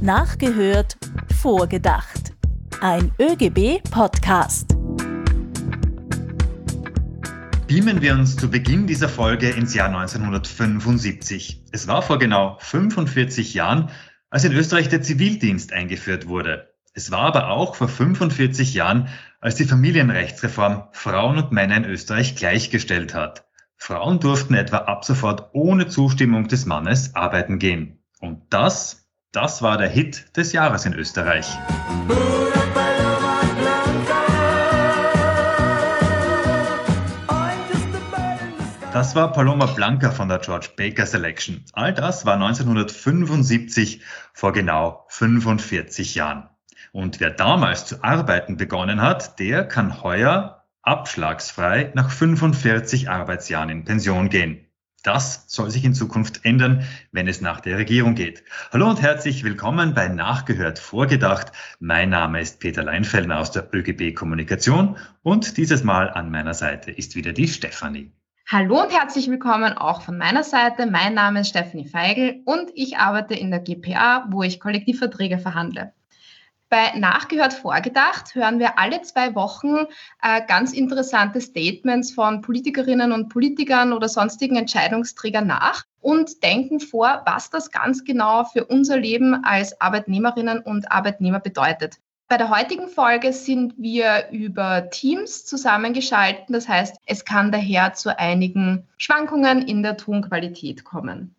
Nachgehört, vorgedacht. Ein ÖGB-Podcast. Beamen wir uns zu Beginn dieser Folge ins Jahr 1975. Es war vor genau 45 Jahren, als in Österreich der Zivildienst eingeführt wurde. Es war aber auch vor 45 Jahren, als die Familienrechtsreform Frauen und Männer in Österreich gleichgestellt hat. Frauen durften etwa ab sofort ohne Zustimmung des Mannes arbeiten gehen. Und das, das war der Hit des Jahres in Österreich. Das war Paloma Blanca von der George Baker Selection. All das war 1975 vor genau 45 Jahren. Und wer damals zu arbeiten begonnen hat, der kann heuer abschlagsfrei nach 45 Arbeitsjahren in Pension gehen. Das soll sich in Zukunft ändern, wenn es nach der Regierung geht. Hallo und herzlich willkommen bei Nachgehört Vorgedacht. Mein Name ist Peter Leinfellner aus der ÖGB Kommunikation und dieses Mal an meiner Seite ist wieder die Stefanie. Hallo und herzlich willkommen auch von meiner Seite. Mein Name ist Stephanie Feigl und ich arbeite in der GPA, wo ich Kollektivverträge verhandle. Bei Nachgehört vorgedacht hören wir alle zwei Wochen äh, ganz interessante Statements von Politikerinnen und Politikern oder sonstigen Entscheidungsträgern nach und denken vor, was das ganz genau für unser Leben als Arbeitnehmerinnen und Arbeitnehmer bedeutet. Bei der heutigen Folge sind wir über Teams zusammengeschaltet. Das heißt, es kann daher zu einigen Schwankungen in der Tonqualität kommen.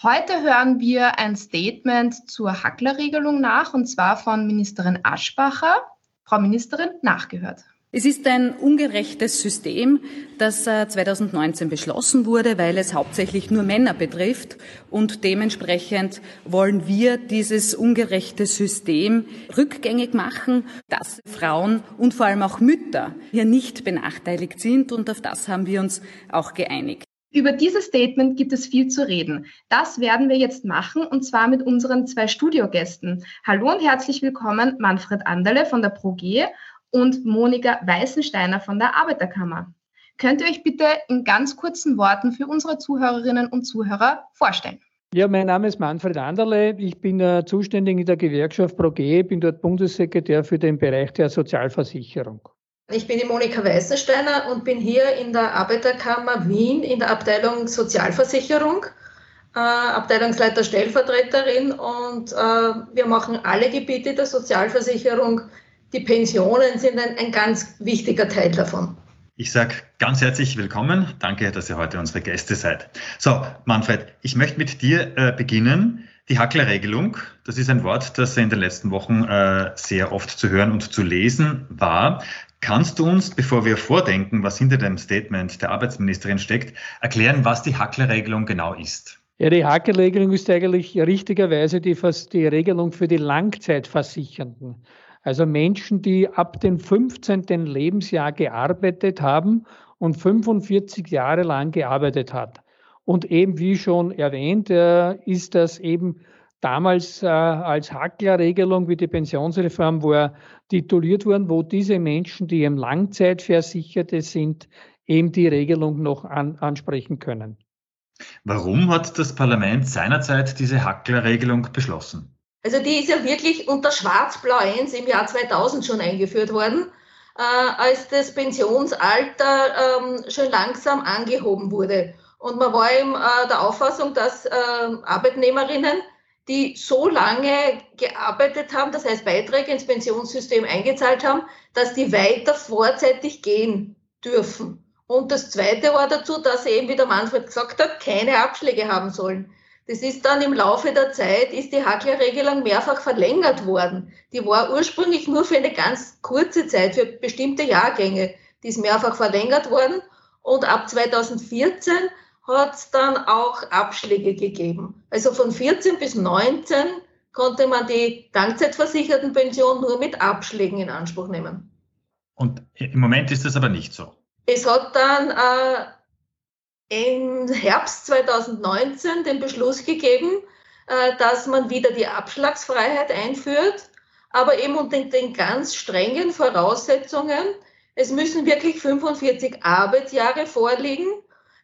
Heute hören wir ein Statement zur Hacklerregelung nach, und zwar von Ministerin Aschbacher. Frau Ministerin, nachgehört. Es ist ein ungerechtes System, das 2019 äh, beschlossen wurde, weil es hauptsächlich nur Männer betrifft. Und dementsprechend wollen wir dieses ungerechte System rückgängig machen, dass Frauen und vor allem auch Mütter hier nicht benachteiligt sind. Und auf das haben wir uns auch geeinigt. Über dieses Statement gibt es viel zu reden. Das werden wir jetzt machen und zwar mit unseren zwei Studiogästen. Hallo und herzlich willkommen Manfred Anderle von der ProG und Monika Weißensteiner von der Arbeiterkammer. Könnt ihr euch bitte in ganz kurzen Worten für unsere Zuhörerinnen und Zuhörer vorstellen? Ja, mein Name ist Manfred Anderle. Ich bin äh, zuständig in der Gewerkschaft ProG, bin dort Bundessekretär für den Bereich der Sozialversicherung. Ich bin die Monika Weißensteiner und bin hier in der Arbeiterkammer Wien in der Abteilung Sozialversicherung, äh, Abteilungsleiter Stellvertreterin und äh, wir machen alle Gebiete der Sozialversicherung die Pensionen sind ein, ein ganz wichtiger Teil davon. Ich sage ganz herzlich willkommen. Danke, dass ihr heute unsere Gäste seid. So, Manfred, ich möchte mit dir äh, beginnen. Die Hacklerregelung, das ist ein Wort, das in den letzten Wochen äh, sehr oft zu hören und zu lesen war. Kannst du uns, bevor wir vordenken, was hinter dem Statement der Arbeitsministerin steckt, erklären, was die Hacklerregelung genau ist? Ja, die Hacklerregelung ist eigentlich richtigerweise die, die Regelung für die Langzeitversichernden. Also Menschen, die ab dem 15. Lebensjahr gearbeitet haben und 45 Jahre lang gearbeitet hat. Und eben wie schon erwähnt, äh, ist das eben damals äh, als Hacklerregelung wie die Pensionsreform war tituliert worden, wo diese Menschen, die im Langzeitversicherte sind, eben die Regelung noch an, ansprechen können. Warum hat das Parlament seinerzeit diese Hacklerregelung beschlossen? Also die ist ja wirklich unter Schwarz-Blau 1 im Jahr 2000 schon eingeführt worden, äh, als das Pensionsalter ähm, schon langsam angehoben wurde. Und man war eben äh, der Auffassung, dass äh, Arbeitnehmerinnen, die so lange gearbeitet haben, das heißt Beiträge ins Pensionssystem eingezahlt haben, dass die weiter vorzeitig gehen dürfen. Und das Zweite war dazu, dass sie eben, wie der Manfred gesagt hat, keine Abschläge haben sollen. Das ist dann im Laufe der Zeit, ist die Hacklerregelung mehrfach verlängert worden. Die war ursprünglich nur für eine ganz kurze Zeit, für bestimmte Jahrgänge. Die ist mehrfach verlängert worden. Und ab 2014 hat es dann auch Abschläge gegeben. Also von 14 bis 19 konnte man die Langzeitversichertenpension nur mit Abschlägen in Anspruch nehmen. Und im Moment ist das aber nicht so. Es hat dann äh, im Herbst 2019 den Beschluss gegeben, äh, dass man wieder die Abschlagsfreiheit einführt, aber eben unter den ganz strengen Voraussetzungen. Es müssen wirklich 45 Arbeitsjahre vorliegen.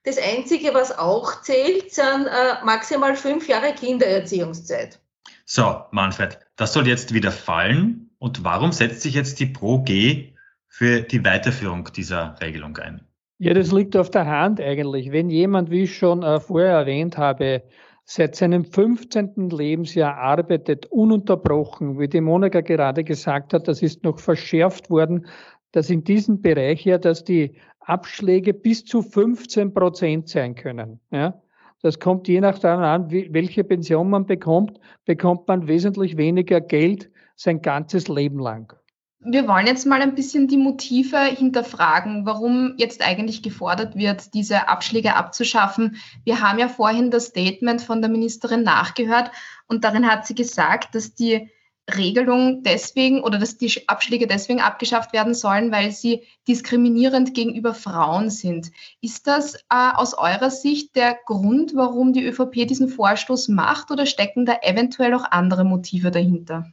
Das Einzige, was auch zählt, sind äh, maximal fünf Jahre Kindererziehungszeit. So, Manfred, das soll jetzt wieder fallen. Und warum setzt sich jetzt die Pro G für die Weiterführung dieser Regelung ein? Ja, das liegt auf der Hand eigentlich. Wenn jemand, wie ich schon äh, vorher erwähnt habe, seit seinem 15. Lebensjahr arbeitet, ununterbrochen, wie die Monika gerade gesagt hat, das ist noch verschärft worden, dass in diesem Bereich ja, dass die Abschläge bis zu 15 Prozent sein können. Ja? Das kommt je nachdem an, welche Pension man bekommt, bekommt man wesentlich weniger Geld sein ganzes Leben lang. Wir wollen jetzt mal ein bisschen die Motive hinterfragen, warum jetzt eigentlich gefordert wird, diese Abschläge abzuschaffen. Wir haben ja vorhin das Statement von der Ministerin nachgehört und darin hat sie gesagt, dass die Regelung deswegen oder dass die Abschläge deswegen abgeschafft werden sollen, weil sie diskriminierend gegenüber Frauen sind. Ist das äh, aus eurer Sicht der Grund, warum die ÖVP diesen Vorstoß macht oder stecken da eventuell auch andere Motive dahinter?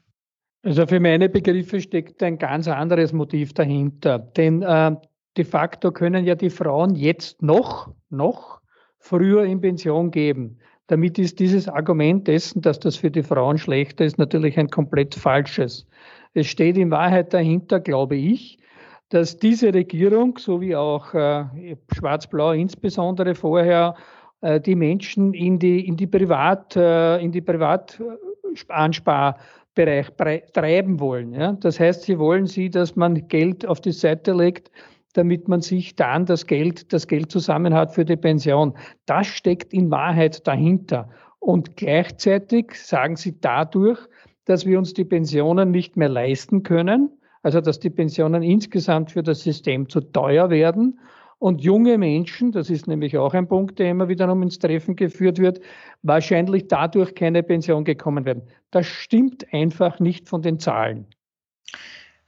Also für meine Begriffe steckt ein ganz anderes Motiv dahinter. Denn äh, de facto können ja die Frauen jetzt noch, noch früher in Pension geben. Damit ist dieses Argument dessen, dass das für die Frauen schlechter ist, natürlich ein komplett falsches. Es steht in Wahrheit dahinter, glaube ich, dass diese Regierung, so wie auch äh, Schwarz-Blau insbesondere vorher, äh, die Menschen in die, in die Privat, äh, in die Privatsparanspar-Bereich treiben wollen. Ja? Das heißt, sie wollen sie, dass man Geld auf die Seite legt, damit man sich dann das Geld, das Geld zusammen hat für die Pension. Das steckt in Wahrheit dahinter. Und gleichzeitig sagen sie dadurch, dass wir uns die Pensionen nicht mehr leisten können, also dass die Pensionen insgesamt für das System zu teuer werden und junge Menschen, das ist nämlich auch ein Punkt, der immer wieder um ins Treffen geführt wird, wahrscheinlich dadurch keine Pension gekommen werden. Das stimmt einfach nicht von den Zahlen.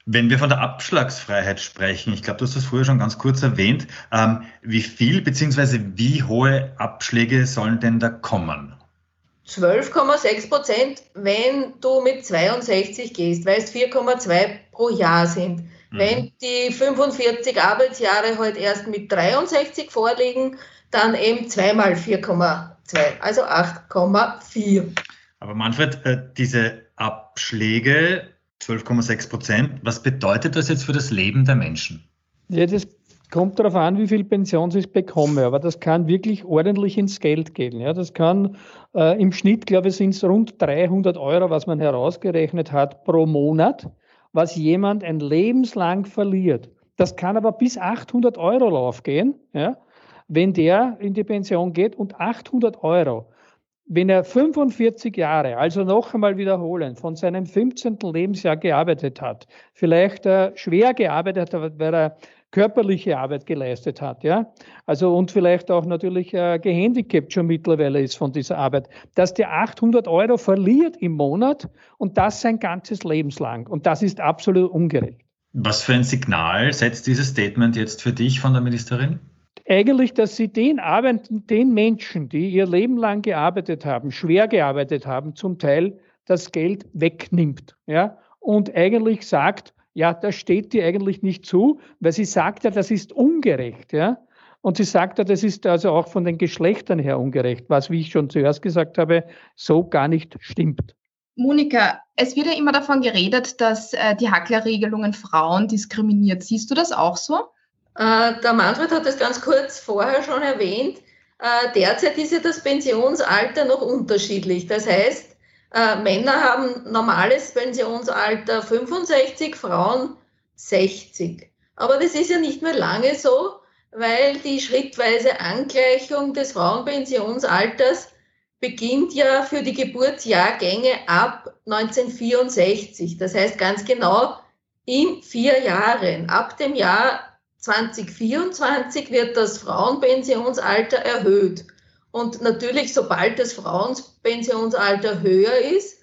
Wenn wir von der Abschlagsfreiheit sprechen, ich glaube, du hast das vorher schon ganz kurz erwähnt, ähm, wie viel bzw. wie hohe Abschläge sollen denn da kommen? 12,6 Prozent, wenn du mit 62 gehst, weil es 4,2 pro Jahr sind. Mhm. Wenn die 45 Arbeitsjahre heute halt erst mit 63 vorliegen, dann eben zweimal 4,2, also 8,4. Aber Manfred, äh, diese Abschläge 12,6 Prozent. Was bedeutet das jetzt für das Leben der Menschen? Ja, das kommt darauf an, wie viel Pension ich bekomme, aber das kann wirklich ordentlich ins Geld gehen. Ja, das kann äh, im Schnitt, glaube ich, sind es rund 300 Euro, was man herausgerechnet hat pro Monat, was jemand ein lebenslang verliert. Das kann aber bis 800 Euro laufgehen, ja, wenn der in die Pension geht und 800 Euro wenn er 45 Jahre, also noch einmal wiederholen, von seinem 15. Lebensjahr gearbeitet hat, vielleicht äh, schwer gearbeitet hat, weil er körperliche Arbeit geleistet hat, ja, also und vielleicht auch natürlich äh, gehandicapt schon mittlerweile ist von dieser Arbeit, dass der 800 Euro verliert im Monat und das sein ganzes Lebenslang und das ist absolut ungerecht. Was für ein Signal setzt dieses Statement jetzt für dich von der Ministerin? Eigentlich, dass sie den, Arbeit, den Menschen, die ihr Leben lang gearbeitet haben, schwer gearbeitet haben, zum Teil das Geld wegnimmt. Ja? Und eigentlich sagt, ja, das steht dir eigentlich nicht zu, weil sie sagt ja, das ist ungerecht. Ja? Und sie sagt ja, das ist also auch von den Geschlechtern her ungerecht, was, wie ich schon zuerst gesagt habe, so gar nicht stimmt. Monika, es wird ja immer davon geredet, dass äh, die Hacklerregelungen Frauen diskriminiert. Siehst du das auch so? Äh, der Manfred hat es ganz kurz vorher schon erwähnt. Äh, derzeit ist ja das Pensionsalter noch unterschiedlich. Das heißt, äh, Männer haben normales Pensionsalter 65, Frauen 60. Aber das ist ja nicht mehr lange so, weil die schrittweise Angleichung des Frauenpensionsalters beginnt ja für die Geburtsjahrgänge ab 1964. Das heißt ganz genau in vier Jahren. Ab dem Jahr 2024 wird das Frauenpensionsalter erhöht. Und natürlich, sobald das Frauenpensionsalter höher ist,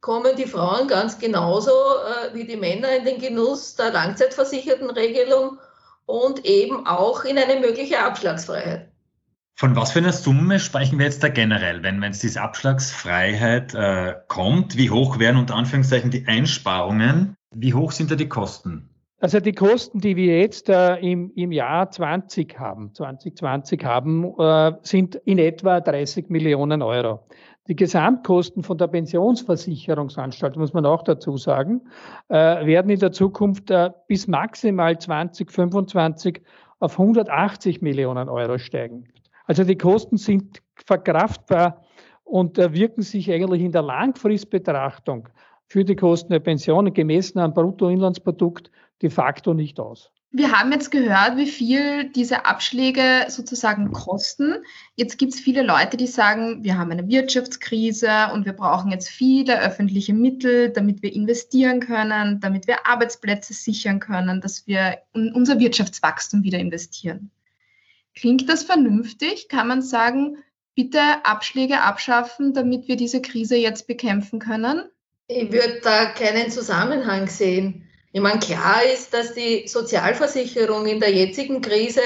kommen die Frauen ganz genauso äh, wie die Männer in den Genuss der Langzeitversichertenregelung und eben auch in eine mögliche Abschlagsfreiheit. Von was für einer Summe sprechen wir jetzt da generell, wenn es diese Abschlagsfreiheit äh, kommt? Wie hoch wären unter Anführungszeichen die Einsparungen? Wie hoch sind da die Kosten? Also die Kosten, die wir jetzt äh, im, im Jahr 20 haben, 2020 haben, äh, sind in etwa 30 Millionen Euro. Die Gesamtkosten von der Pensionsversicherungsanstalt, muss man auch dazu sagen, äh, werden in der Zukunft äh, bis maximal 2025 auf 180 Millionen Euro steigen. Also die Kosten sind verkraftbar und äh, wirken sich eigentlich in der Langfristbetrachtung für die Kosten der Pensionen gemessen am Bruttoinlandsprodukt de facto nicht aus. Wir haben jetzt gehört, wie viel diese Abschläge sozusagen kosten. Jetzt gibt es viele Leute, die sagen, wir haben eine Wirtschaftskrise und wir brauchen jetzt viele öffentliche Mittel, damit wir investieren können, damit wir Arbeitsplätze sichern können, dass wir in unser Wirtschaftswachstum wieder investieren. Klingt das vernünftig? Kann man sagen, bitte Abschläge abschaffen, damit wir diese Krise jetzt bekämpfen können? Ich würde da keinen Zusammenhang sehen. Ich meine, klar ist, dass die Sozialversicherung in der jetzigen Krise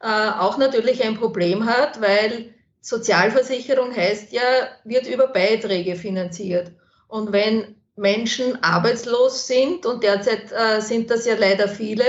äh, auch natürlich ein Problem hat, weil Sozialversicherung heißt ja, wird über Beiträge finanziert. Und wenn Menschen arbeitslos sind, und derzeit äh, sind das ja leider viele,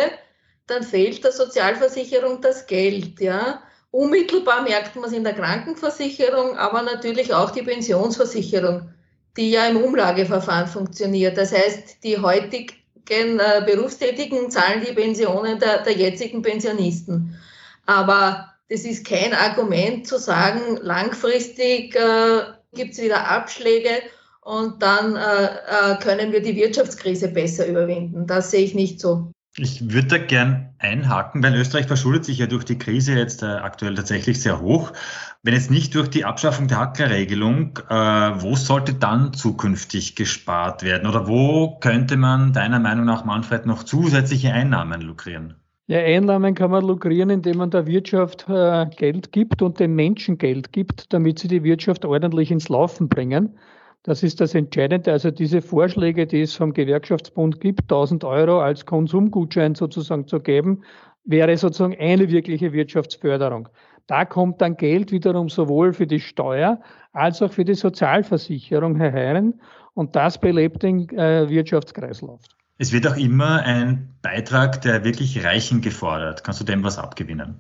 dann fehlt der Sozialversicherung das Geld. Ja? Unmittelbar merkt man es in der Krankenversicherung, aber natürlich auch die Pensionsversicherung, die ja im Umlageverfahren funktioniert. Das heißt, die heutig äh, Berufstätigen zahlen die Pensionen der, der jetzigen Pensionisten. Aber das ist kein Argument zu sagen, langfristig äh, gibt es wieder Abschläge und dann äh, äh, können wir die Wirtschaftskrise besser überwinden. Das sehe ich nicht so. Ich würde da gern einhaken, weil Österreich verschuldet sich ja durch die Krise jetzt äh, aktuell tatsächlich sehr hoch. Wenn jetzt nicht durch die Abschaffung der Hacklerregelung, äh, wo sollte dann zukünftig gespart werden? Oder wo könnte man deiner Meinung nach, Manfred, noch zusätzliche Einnahmen lukrieren? Ja, Einnahmen kann man lukrieren, indem man der Wirtschaft äh, Geld gibt und den Menschen Geld gibt, damit sie die Wirtschaft ordentlich ins Laufen bringen. Das ist das Entscheidende. Also diese Vorschläge, die es vom Gewerkschaftsbund gibt, 1000 Euro als Konsumgutschein sozusagen zu geben, wäre sozusagen eine wirkliche Wirtschaftsförderung. Da kommt dann Geld wiederum sowohl für die Steuer als auch für die Sozialversicherung herein und das belebt den äh, Wirtschaftskreislauf. Es wird auch immer ein Beitrag der wirklich Reichen gefordert. Kannst du dem was abgewinnen?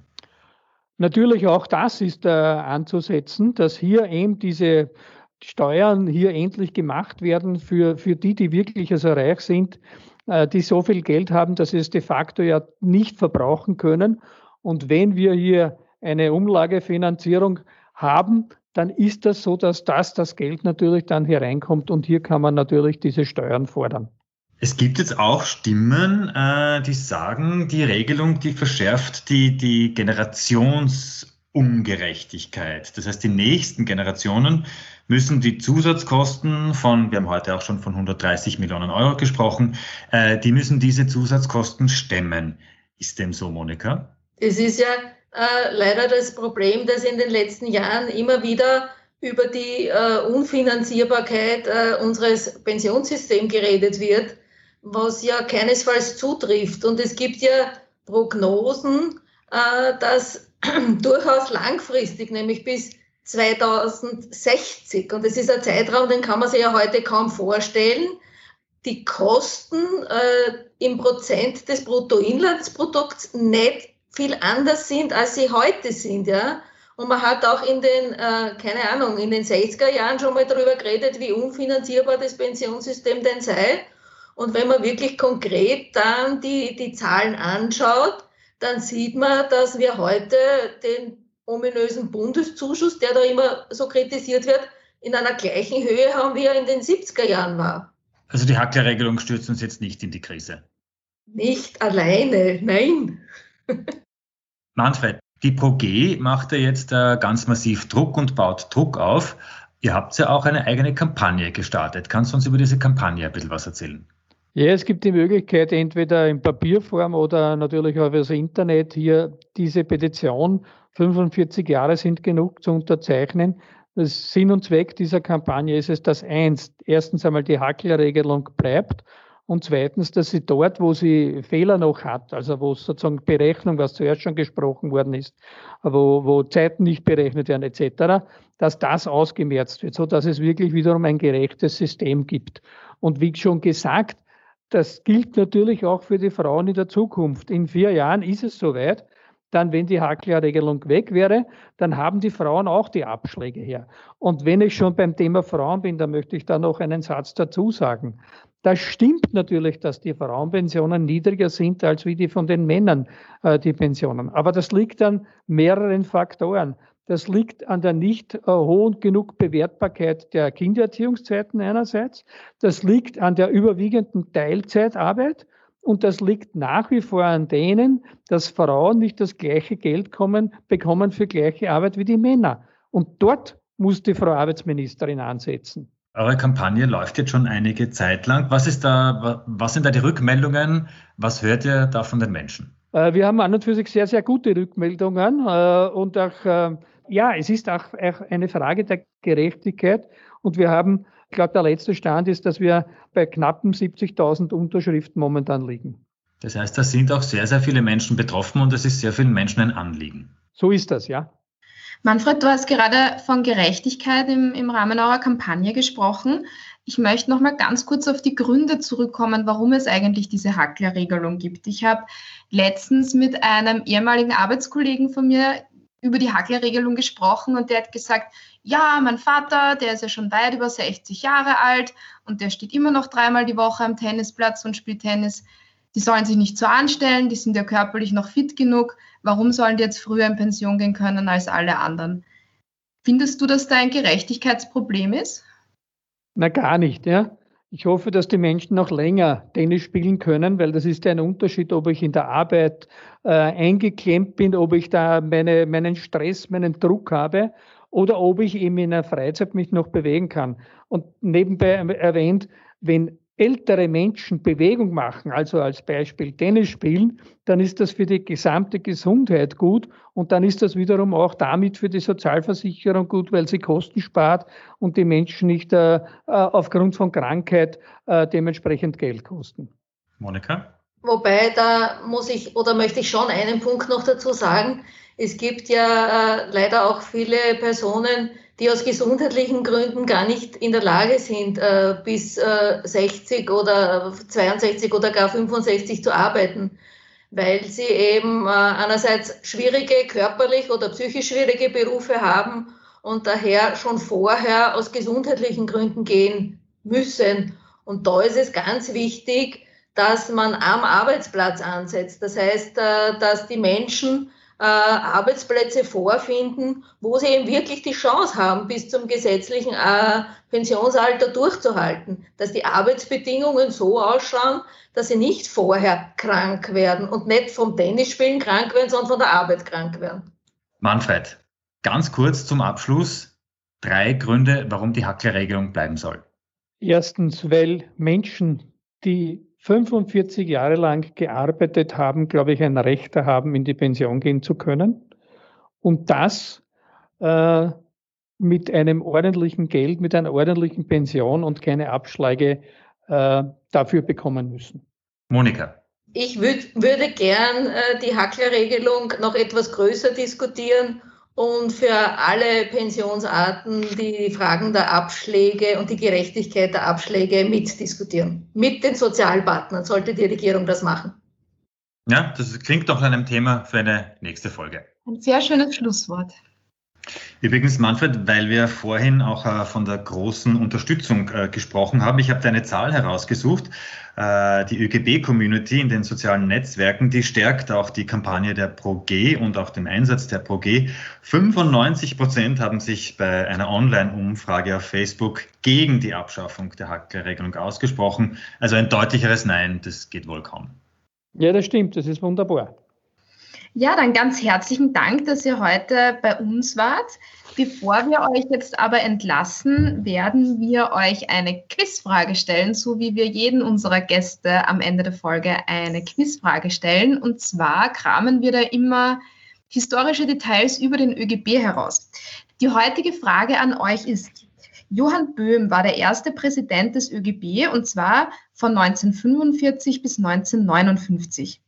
Natürlich auch das ist äh, anzusetzen, dass hier eben diese Steuern hier endlich gemacht werden für, für die, die wirklich also reich sind, äh, die so viel Geld haben, dass sie es de facto ja nicht verbrauchen können. Und wenn wir hier eine Umlagefinanzierung haben, dann ist das so, dass das das Geld natürlich dann hereinkommt und hier kann man natürlich diese Steuern fordern. Es gibt jetzt auch Stimmen, äh, die sagen, die Regelung, die verschärft die, die Generationsungerechtigkeit. Das heißt, die nächsten Generationen müssen die Zusatzkosten von, wir haben heute auch schon von 130 Millionen Euro gesprochen, äh, die müssen diese Zusatzkosten stemmen. Ist dem so, Monika? Es ist ja äh, leider das Problem, dass in den letzten Jahren immer wieder über die äh, Unfinanzierbarkeit äh, unseres Pensionssystems geredet wird, was ja keinesfalls zutrifft. Und es gibt ja Prognosen, äh, dass durchaus langfristig, nämlich bis 2060. Und das ist ein Zeitraum, den kann man sich ja heute kaum vorstellen. Die Kosten äh, im Prozent des Bruttoinlandsprodukts nicht viel anders sind, als sie heute sind. Ja? Und man hat auch in den, äh, keine Ahnung, in den 60er Jahren schon mal darüber geredet, wie unfinanzierbar das Pensionssystem denn sei. Und wenn man wirklich konkret dann die, die Zahlen anschaut, dann sieht man, dass wir heute den ominösen Bundeszuschuss, der da immer so kritisiert wird, in einer gleichen Höhe haben, wie er in den 70er Jahren war. Also die Hackler-Regelung stürzt uns jetzt nicht in die Krise. Nicht alleine, nein. Manfred, die ProG macht ja jetzt äh, ganz massiv Druck und baut Druck auf. Ihr habt ja auch eine eigene Kampagne gestartet. Kannst du uns über diese Kampagne ein bisschen was erzählen? Ja, es gibt die Möglichkeit, entweder in Papierform oder natürlich auch über das Internet hier diese Petition 45 Jahre sind genug zu unterzeichnen. Das Sinn und Zweck dieser Kampagne ist es, dass eins, erstens einmal die Hacklerregelung bleibt und zweitens, dass sie dort, wo sie Fehler noch hat, also wo sozusagen Berechnung, was zuerst schon gesprochen worden ist, wo, wo Zeiten nicht berechnet werden etc., dass das ausgemerzt wird, so dass es wirklich wiederum ein gerechtes System gibt. Und wie schon gesagt, das gilt natürlich auch für die Frauen in der Zukunft. In vier Jahren ist es soweit. Dann, wenn die Hakler-Regelung weg wäre, dann haben die Frauen auch die Abschläge her. Und wenn ich schon beim Thema Frauen bin, dann möchte ich da noch einen Satz dazu sagen. Das stimmt natürlich, dass die Frauenpensionen niedriger sind als wie die von den Männern, äh, die Pensionen. Aber das liegt an mehreren Faktoren. Das liegt an der nicht äh, hohen genug Bewertbarkeit der Kindererziehungszeiten einerseits. Das liegt an der überwiegenden Teilzeitarbeit. Und das liegt nach wie vor an denen, dass Frauen nicht das gleiche Geld kommen, bekommen für gleiche Arbeit wie die Männer. Und dort muss die Frau Arbeitsministerin ansetzen. Eure Kampagne läuft jetzt schon einige Zeit lang. Was, ist da, was sind da die Rückmeldungen? Was hört ihr da von den Menschen? Äh, wir haben an und für sich sehr, sehr gute Rückmeldungen äh, und auch äh, ja, es ist auch eine Frage der Gerechtigkeit. Und wir haben, ich glaube, der letzte Stand ist, dass wir bei knappen 70.000 Unterschriften momentan liegen. Das heißt, da sind auch sehr, sehr viele Menschen betroffen und es ist sehr vielen Menschen ein Anliegen. So ist das, ja. Manfred, du hast gerade von Gerechtigkeit im, im Rahmen eurer Kampagne gesprochen. Ich möchte noch mal ganz kurz auf die Gründe zurückkommen, warum es eigentlich diese Hackler-Regelung gibt. Ich habe letztens mit einem ehemaligen Arbeitskollegen von mir über die Hacklerregelung gesprochen und der hat gesagt, ja, mein Vater, der ist ja schon weit über 60 Jahre alt und der steht immer noch dreimal die Woche am Tennisplatz und spielt Tennis. Die sollen sich nicht so anstellen, die sind ja körperlich noch fit genug. Warum sollen die jetzt früher in Pension gehen können als alle anderen? Findest du, dass da ein Gerechtigkeitsproblem ist? Na, gar nicht, ja. Ich hoffe, dass die Menschen noch länger Tennis spielen können, weil das ist ein Unterschied, ob ich in der Arbeit äh, eingeklemmt bin, ob ich da meine, meinen Stress, meinen Druck habe oder ob ich eben in der Freizeit mich noch bewegen kann. Und nebenbei erwähnt, wenn ältere Menschen Bewegung machen, also als Beispiel Tennis spielen, dann ist das für die gesamte Gesundheit gut und dann ist das wiederum auch damit für die Sozialversicherung gut, weil sie Kosten spart und die Menschen nicht äh, äh aufgrund von Krankheit äh, dementsprechend Geld kosten. Monika? Wobei, da muss ich oder möchte ich schon einen Punkt noch dazu sagen. Es gibt ja äh, leider auch viele Personen, die aus gesundheitlichen Gründen gar nicht in der Lage sind, äh, bis äh, 60 oder 62 oder gar 65 zu arbeiten, weil sie eben äh, einerseits schwierige körperlich oder psychisch schwierige Berufe haben und daher schon vorher aus gesundheitlichen Gründen gehen müssen. Und da ist es ganz wichtig, dass man am Arbeitsplatz ansetzt. Das heißt, äh, dass die Menschen äh, Arbeitsplätze vorfinden, wo sie eben wirklich die Chance haben, bis zum gesetzlichen äh, Pensionsalter durchzuhalten, dass die Arbeitsbedingungen so ausschauen, dass sie nicht vorher krank werden und nicht vom Tennisspielen krank werden, sondern von der Arbeit krank werden. Manfred, ganz kurz zum Abschluss drei Gründe, warum die Hacklerregelung bleiben soll. Erstens, weil Menschen, die 45 Jahre lang gearbeitet haben, glaube ich, ein Recht haben, in die Pension gehen zu können. Und das äh, mit einem ordentlichen Geld, mit einer ordentlichen Pension und keine Abschläge äh, dafür bekommen müssen. Monika. Ich würd, würde gern äh, die Hackler-Regelung noch etwas größer diskutieren und für alle Pensionsarten die Fragen der Abschläge und die Gerechtigkeit der Abschläge mitdiskutieren. Mit den Sozialpartnern sollte die Regierung das machen. Ja, das klingt doch nach einem Thema für eine nächste Folge. Ein sehr schönes Schlusswort. Übrigens, Manfred, weil wir vorhin auch äh, von der großen Unterstützung äh, gesprochen haben, ich habe da eine Zahl herausgesucht. Äh, die ÖGB-Community in den sozialen Netzwerken, die stärkt auch die Kampagne der ProG und auch den Einsatz der ProG. 95 Prozent haben sich bei einer Online-Umfrage auf Facebook gegen die Abschaffung der Hacklerregelung ausgesprochen. Also ein deutlicheres Nein, das geht wohl kaum. Ja, das stimmt, das ist wunderbar. Ja, dann ganz herzlichen Dank, dass ihr heute bei uns wart. Bevor wir euch jetzt aber entlassen, werden wir euch eine Quizfrage stellen, so wie wir jeden unserer Gäste am Ende der Folge eine Quizfrage stellen. Und zwar kramen wir da immer historische Details über den ÖGB heraus. Die heutige Frage an euch ist, Johann Böhm war der erste Präsident des ÖGB und zwar von 1945 bis 1959.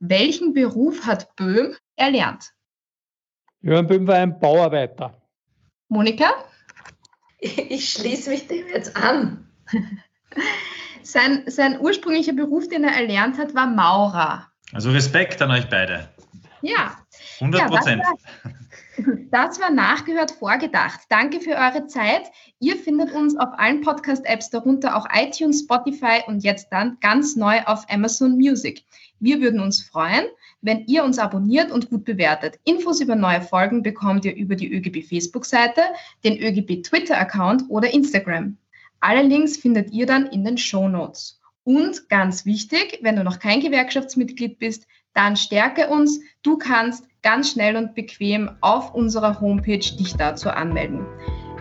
Welchen Beruf hat Böhm erlernt? Johann Böhm war ein Bauarbeiter. Monika? Ich schließe mich dem jetzt an. Sein, sein ursprünglicher Beruf, den er erlernt hat, war Maurer. Also Respekt an euch beide. Ja. 100 Prozent. Ja, das war nachgehört vorgedacht. Danke für eure Zeit. Ihr findet uns auf allen Podcast-Apps, darunter auch iTunes, Spotify und jetzt dann ganz neu auf Amazon Music. Wir würden uns freuen, wenn ihr uns abonniert und gut bewertet. Infos über neue Folgen bekommt ihr über die ÖGB Facebook-Seite, den ÖGB Twitter-Account oder Instagram. Alle Links findet ihr dann in den Show Notes. Und ganz wichtig, wenn du noch kein Gewerkschaftsmitglied bist, dann stärke uns. Du kannst ganz schnell und bequem auf unserer Homepage dich dazu anmelden.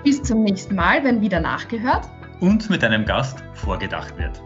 Bis zum nächsten Mal, wenn wieder nachgehört und mit einem Gast vorgedacht wird.